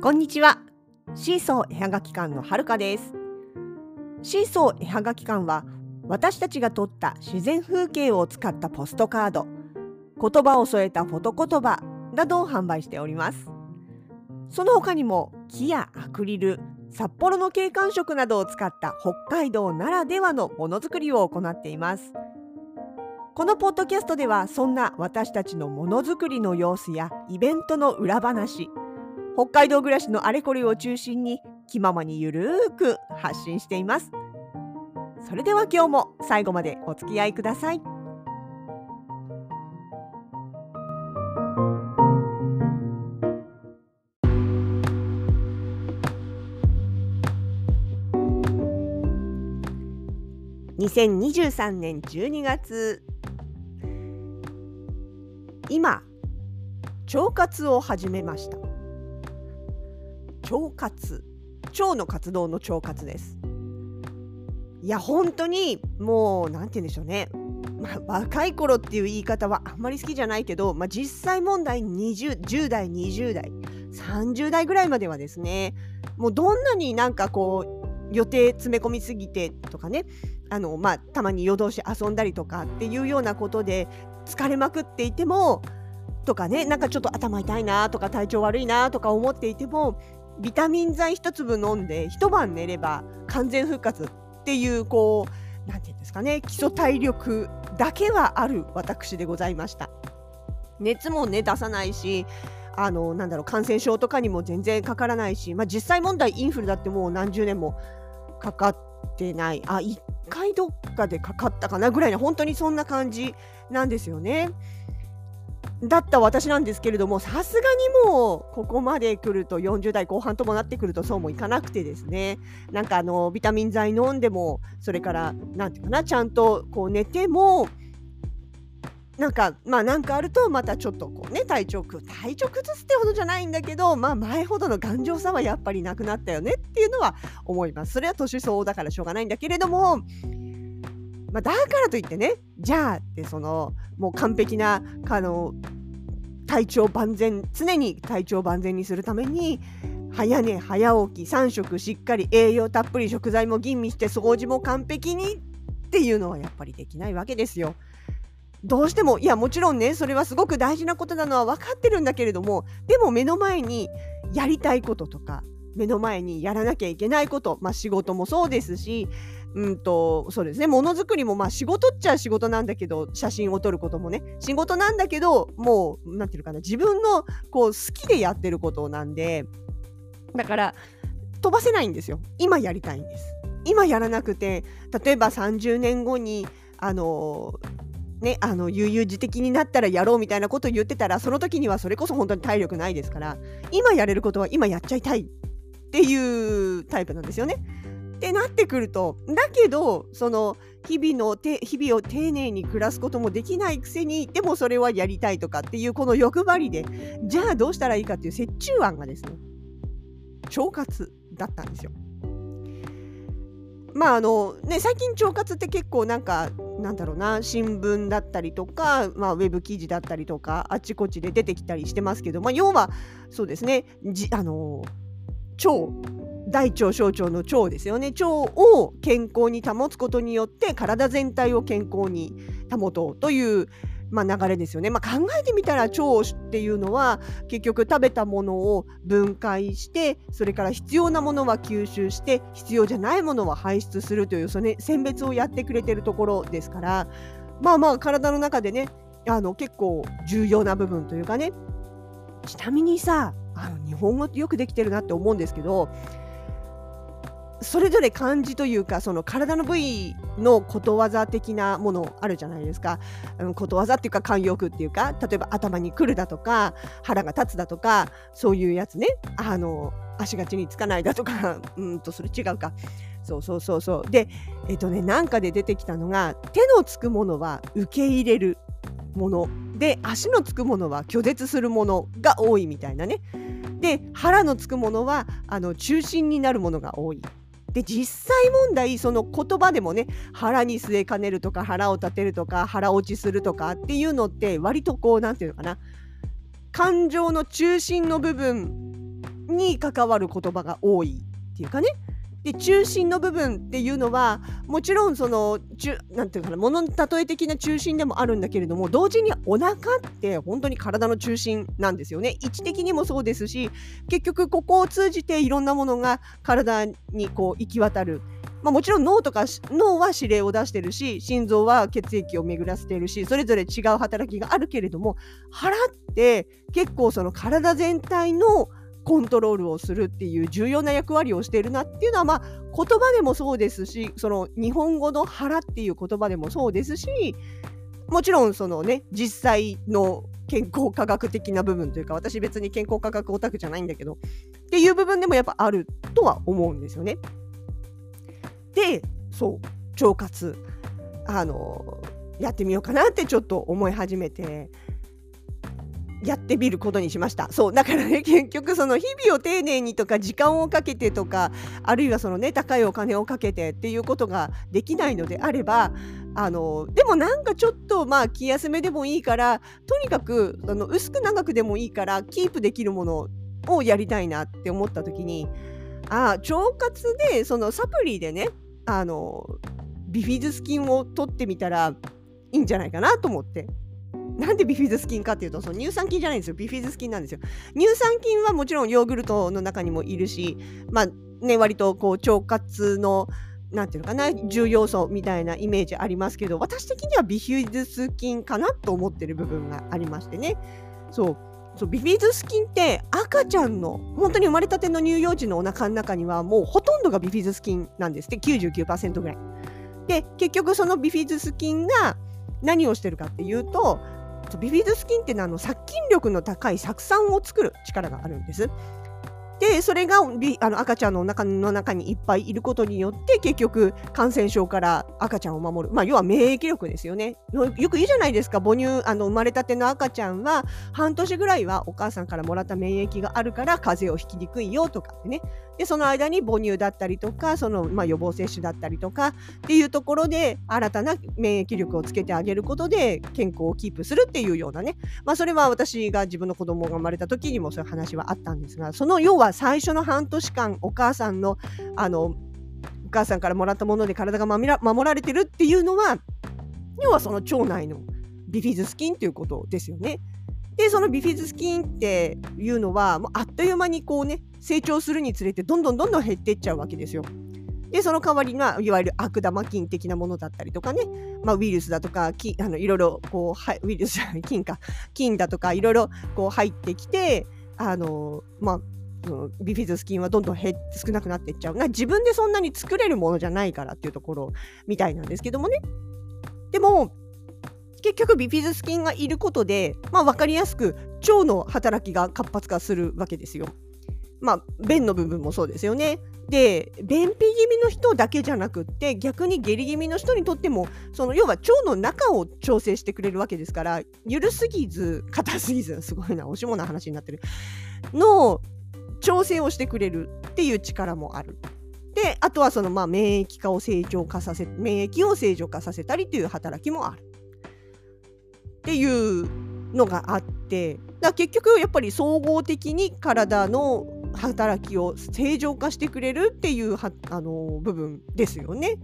こんにちは。シーソー絵はがき館のはるかです。シーソー絵はがき館は私たちが撮った自然風景を使ったポストカード。言葉を添えたフォト言葉などを販売しております。その他にも木やアクリル札幌の景観色などを使った北海道ならではのものづくりを行っています。このポッドキャストではそんな私たちのものづくりの様子やイベントの裏話北海道暮らしのあれこれを中心に気ままにゆるーく発信しています。それでは今日も最後までお付き合いください。2023年12月今腸活を始めました。腸活。腸の活動の腸活です。いや本当にもう何て言うんでしょうね、まあ、若い頃っていう言い方はあんまり好きじゃないけど、まあ、実際問題20 10代20代30代ぐらいまではですねもうどんなになんかこう予定詰め込みすぎてとかねあの、まあ、たまに夜通し遊んだりとかっていうようなことで疲れまくっていてもとかねなんかちょっと頭痛いなとか体調悪いなとか思っていてもビタミン剤一粒飲んで一晩寝れば完全復活っていうこう何て言うんですかね基礎体力だけはある私でございました熱もね出さないしあのなんだろう感染症とかにも全然かからないし、まあ、実際問題インフルだってもう何十年もかかってないあ1回どっかでかかったかなぐらいの本当にそんな感じなんですよね。だった私なんですけれどもさすがにもうここまで来ると40代後半ともなってくるとそうもいかなくてですね。なんかあのビタミン剤飲んでもそれから何て言うかなちゃんとこう寝てもなんかまあなんかあるとまたちょっとこうね体調体調崩すってほどじゃないんだけどまあ前ほどの頑丈さはやっぱりなくなったよねっていうのは思います。それは年相応だからしょうがないんだけれどもまあ、だからといってねじゃあってそのもう完璧なあの体調万全常に体調万全にするために早寝早起き3食しっかり栄養たっぷり食材も吟味して掃除も完璧にっていうのはやっぱりできないわけですよ。どうしてもいやもちろんねそれはすごく大事なことなのは分かってるんだけれどもでも目の前にやりたいこととか目の前にやらなきゃいけないこと、まあ、仕事もそうですしうんとそうですね。ものづくりもまあ仕事っちゃ仕事なんだけど写真を撮ることもね。仕事なんだけどもう何て言うかな。自分のこう好きでやってることなんでだから飛ばせないんですよ。今やりたいんです。今やらなくて例えば30年後にあのね、あの悠々自適になったらやろうみたいなことを言ってたらその時にはそれこそ本当に体力ないですから今やれることは今やっちゃいたい。っていうタイプなんですよね。ってなってくるとだけどその日々のて日々を丁寧に暮らすこともできないくせにでもそれはやりたいとかっていうこの欲張りでじゃあどうしたらいいかっていう折衷案がですね腸活だったんですよ。まああのね最近腸活って結構なんかなんだろうな新聞だったりとか、まあ、ウェブ記事だったりとかあちこちで出てきたりしてますけど、まあ、要はそうですねじあの腸大腸小腸の腸ですよね。腸を健康に保つことによって体全体を健康に保とうという、まあ、流れですよね、まあ、考えてみたら腸っていうのは結局食べたものを分解してそれから必要なものは吸収して必要じゃないものは排出するというその、選別をやってくれてるところですからまあまあ体の中でねあの結構重要な部分というかね。ちなみにさあの日本語ってよくできてるなって思うんですけどそれぞれ漢字というかその体の部位のことわざ的なものあるじゃないですか、うん、ことわざっていうか慣用句っていうか例えば頭に来るだとか腹が立つだとかそういうやつね。あの足が地につかないだとか うんとそれ違うか。そうそうそうそう。でえっとねなんかで出てきたのが手のつくものは受け入れるもの。で足のつくものは拒絶するものが多いみたいなね。で腹のつくものはあの中心になるものが多い。で実際問題その言葉でもね腹に据えかねるとか腹を立てるとか腹落ちするとかっていうのって割とこう何て言うのかな。感情の中心の部分に関わる言葉が多いっていうかね。で中心の部分っていうのはもちろんそのなんていうかな物の例え的な中心でもあるんだけれども同時にお腹って本当に体の中心なんですよね位置的にもそうですし結局ここを通じていろんなものが体にこう行き渡る。まあ、もちろん脳とか脳は指令を出してるし心臓は血液を巡らせてるしそれぞれ違う働きがあるけれども腹って結構その体全体のコントロールをするっていう重要な役割をしているなっていうのは、まあ、言葉でもそうですしその日本語の腹っていう言葉でもそうですしもちろんそのね実際の健康科学的な部分というか私別に健康科学オタクじゃないんだけどっていう部分でもやっぱあるとは思うんですよね。でそう腸活あのやってみようかなってちょっと思い始めてやってみることにしました。そうだからね 結局その日々を丁寧にとか時間をかけてとかあるいはそのね高いお金をかけてっていうことができないのであればあのでもなんかちょっとまあ気休めでもいいからとにかくあの薄く長くでもいいからキープできるものをやりたいなって思った時にあ腸活でそのサプリでねあのビフィズス菌を取ってみたらいいんじゃないかなと思って。なんでビフィズス菌かっていうとその乳酸菌じゃないんですよ。ビフィズス菌なんですよ。乳酸菌はもちろんヨーグルトの中にもいるしまあね割とこう腸活のなんていうのかな重要素みたいなイメージありますけど私的にはビフィズス菌かなと思ってる部分がありましてね。そう。そうビフィズス菌って赤ちゃんの本当に生まれたての乳幼児のお腹の中にはもうほとんどがビフィズス菌なんですって。99%ぐらい。で結局そのビフィズス菌が何をしてるかっていうとビフィズス菌っていうのはあの殺菌力の高い酢酸を作る力があるんです。でそれがあの赤ちゃんの中の中にいっぱいいることによって結局感染症から赤ちゃんを守る、まあ、要は免疫力ですよね。よく言うじゃないですか。母乳あの生まれたての赤ちゃんは半年ぐらいはお母さんからもらった免疫があるから風邪をひきにくいよとかね。でその間に母乳だったりとかその、まあ、予防接種だったりとかっていうところで新たな免疫力をつけてあげることで健康をキープするっていうようなね、まあ、それは私が自分の子供が生まれた時にもそういう話はあったんですがその要は最初の半年間お母さんのあのお母さんからもらったもので体が守られてるっていうのは要はその腸内のビフィズス菌ということですよね。でそのビフィズス菌っていうのはもうあっという間にこうね成長するにつれてどんどんどんどん減っていっちゃうわけですよ。でその代わりがいわゆる悪玉菌的なものだったりとかね、まあ、ウイルスだとかきあのいろいろこうはウイルス菌か菌だとかいろいろこう入ってきてあのまあビフィズス菌はどんどん減少なくなっていっちゃう自分でそんなに作れるものじゃないからっていうところみたいなんですけどもねでも結局ビフィズス菌がいることで、まあ、分かりやすく腸の働きが活発化するわけですよ。まあ、便の部分もそうですよね。で便秘気味の人だけじゃなくって逆に下痢気味の人にとってもその要は腸の中を調整してくれるわけですから緩すぎず硬すぎずすごいなおしもな話になってるの調整をしてくれるっていう力もある。であとはそのまあ免疫化を正常化させ免疫を正常化させたりという働きもある。っていうのがあってだ結局やっぱり総合的に体の働きを正常化してくれるっていうはあの部分ですよね。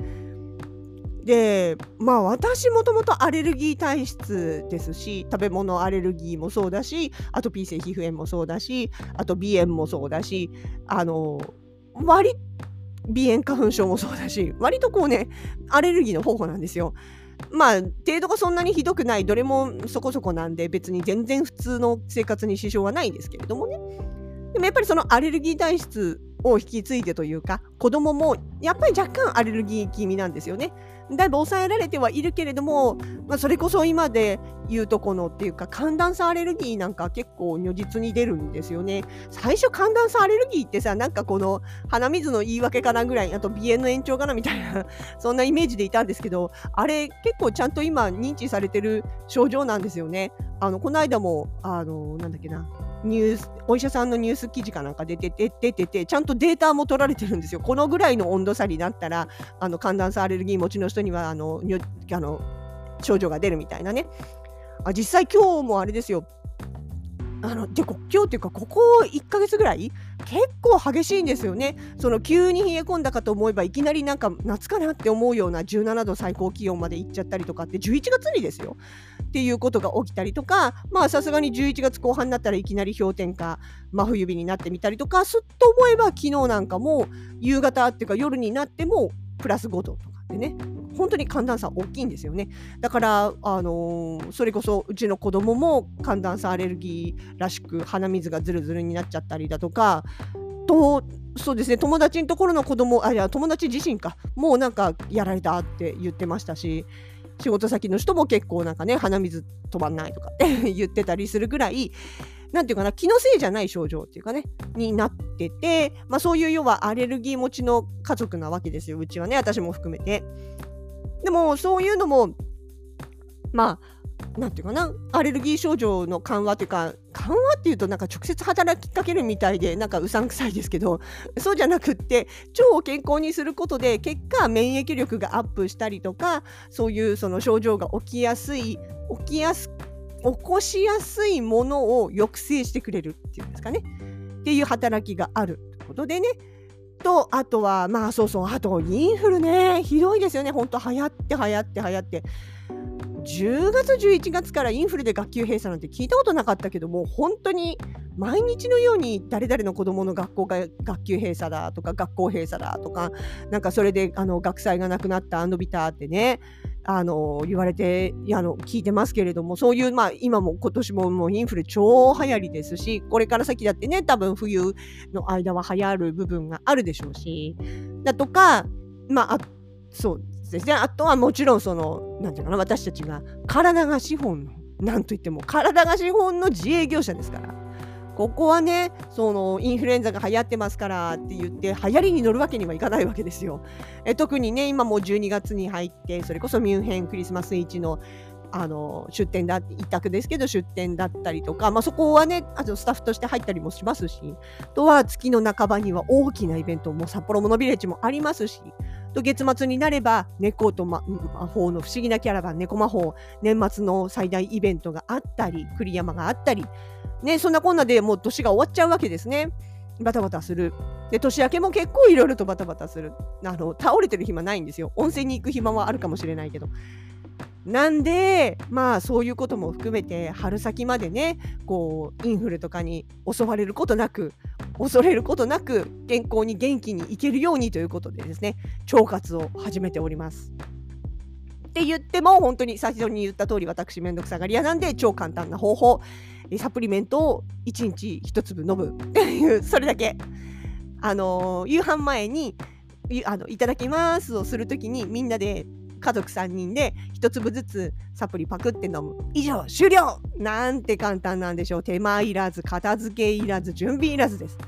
でまあ私もともとアレルギー体質ですし食べ物アレルギーもそうだしアトピー性皮膚炎もそうだしあと鼻炎もそうだしあの割鼻炎花粉症もそうだし割とこうねアレルギーの方法なんですよ。まあ程度がそんなにひどくないどれもそこそこなんで別に全然普通の生活に支障はないんですけれどもねでもやっぱりそのアレルギー体質を引き継いでというか子供もやっぱり若干アレルギー気味なんですよね。だいぶ抑えられてはいるけれども、まあ、それこそ今で言うとこのっていうか寒暖差アレルギーなんか結構如実に出るんですよね。最初寒暖差アレルギーってさなんかこの鼻水の言い訳かなぐらいあと鼻炎の延長かなみたいな そんなイメージでいたんですけどあれ結構ちゃんと今認知されてる症状なんですよね。あのこの間もあのなんだっけなニュースお医者さんのニュース記事かなんか出てて出ててちゃんとデータも取られてるんですよ。このぐらいの温度差になったらあの寒暖差アレルギー持ちの人にはあのあの症状が出るみたいなね。あ実際今日もあれですよあので今日っていうかここ1ヶ月ぐらい結構激しいんですよね。その急に冷え込んだかと思えばいきなりなんか夏かなって思うような17度最高気温までいっちゃったりとかって11月にですよ。っていうことが起きたりとかまあさすがに11月後半になったらいきなり氷点下真冬日になってみたりとかすっと思えば昨日なんかも夕方っていうか夜になってもプラス5度とかってね本当に寒暖差大きいんですよね。だから、あのー、それこそうちの子供も寒暖差アレルギーらしく鼻水がズルズルになっちゃったりだとかとそうですね友達のところの子供あいや友達自身かもうなんかやられたって言ってましたし仕事先の人も結構なんかね鼻水止まんないとかって 言ってたりするぐらいなんていうかな気のせいじゃない症状っていうかねになってて、まあ、そういう要はアレルギー持ちの家族なわけですようちはね私も含めて。でもそういうのもまあなんていうかなアレルギー症状の緩和というか緩和っていうとなんか直接働きかけるみたいでなんかうさんくさいですけどそうじゃなくって腸を健康にすることで結果免疫力がアップしたりとかそういうその症状が起きやすい起きやす起こしやすいものを抑制してくれるっていうんですかね。っていう働きがあるということでね。と、あとは、まあそうそう、あとインフルね、ひどいですよね、本当流行って流行って流行って。10月、11月からインフルで学級閉鎖なんて聞いたことなかったけども、本当に毎日のように誰々の子供の学校が学級閉鎖だとか、学校閉鎖だとか、なんかそれであの学祭がなくなった伸びたってね、あの言われてあの聞いてますけれどもそういう、まあ、今も今年ももうインフル超流行りですしこれから先だってね多分冬の間は流行る部分があるでしょうし。だとかまあそう。ですねあとはもちろんその何て言うかな私たちが体が資本のなんといっても体が資本の自営業者ですから。ここはねそのインフルエンザが流行ってますからって言って流行りに乗るわけにはいかないわけですよ。え特にね今もう12月に入ってそれこそミュンヘンクリスマスイチのあの出店だ委託ですけど出店だったりとか、まあ、そこはねあのスタッフとして入ったりもしますしあとは月の半ばには大きなイベントも札幌モノビレッジもありますしと月末になれば猫と、魔法の不思議なキャラバン猫魔法年末の最大イベントがあったり栗山があったりね、そんなこんなでもう年が終わっちゃうわけですね。バタバタする。で、年明けも結構いろいろとバタバタする。あの、倒れてる暇ないんですよ。温泉に行く暇はあるかもしれないけど。なんで、まあそういうことも含めて春先までね、こう、インフルとかに襲われることなく、恐れることなく、健康に元気にいけるようにということでですね、腸活を始めております。って言っても、本当に最初に言った通り、私、めんどくさがり屋なんで、超簡単な方法。サプリメントを1日1粒飲む それだけ。あの夕飯前にあのいただきますをするときにみんなで家族3人で1粒ずつサプリパクって飲む。以上終了。なんて簡単なんでしょう。手間いらず片付けいらず準備いらずです。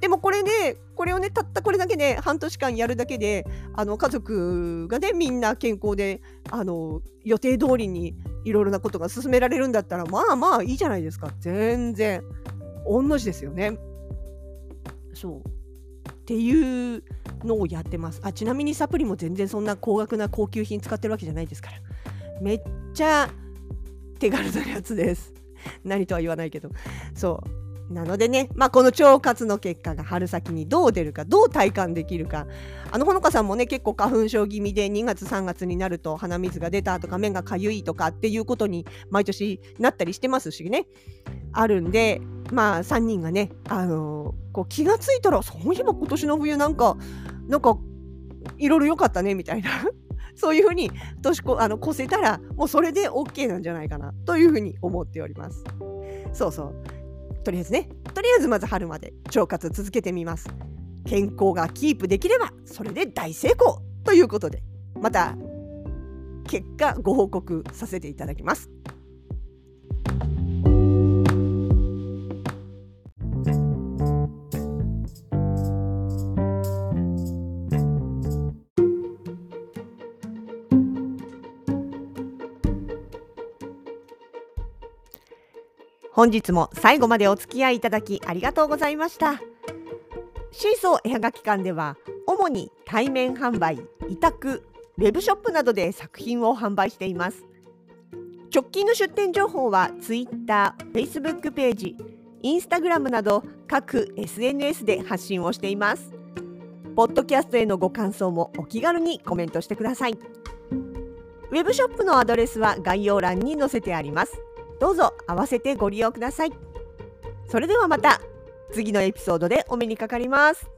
でもこれねこれをねたったこれだけで半年間やるだけであの家族がねみんな健康であの予定通りにいろいろなことが進められるんだったらまあまあいいじゃないですか。全然御の字ですよね。そう。っていうのをやってます。あちなみにサプリも全然そんな高額な高級品使ってるわけじゃないですから。めっちゃ手軽なやつです。何とは言わないけど。そう。なのでね、まあ、この腸活の結果が春先にどう出るかどう体感できるかあのほのかさんもね結構花粉症気味で2月3月になると鼻水が出たとか目がかゆいとかっていうことに毎年なったりしてますしね。あるんでまあ3人がね、あのー、こう気がついたらそういえば今年の冬なんかなんかいろいろ良かったねみたいな。そういうふうに年こあの越せたらもうそれで OK なんじゃないかなというふうに思っております。そうそう。とりあえずねとりあえずまず春まで腸活続けてみます。健康がキープできればそれで大成功ということでまた結果ご報告させていただきます。本日も最後までお付き合いいただきありがとうございましたシーソー絵はがき館では主に対面販売委託ウェブショップなどで作品を販売しています直近の出店情報は Twitter、Facebook ページ、Instagram など各 SNS で発信をしています。ポッドキャストへのご感想もお気軽にコメントしてください。ウェブショップのアドレスは概要欄に載せてあります。どうぞ合わせてご利用ください。それではまた次のエピソードでお目にかかります。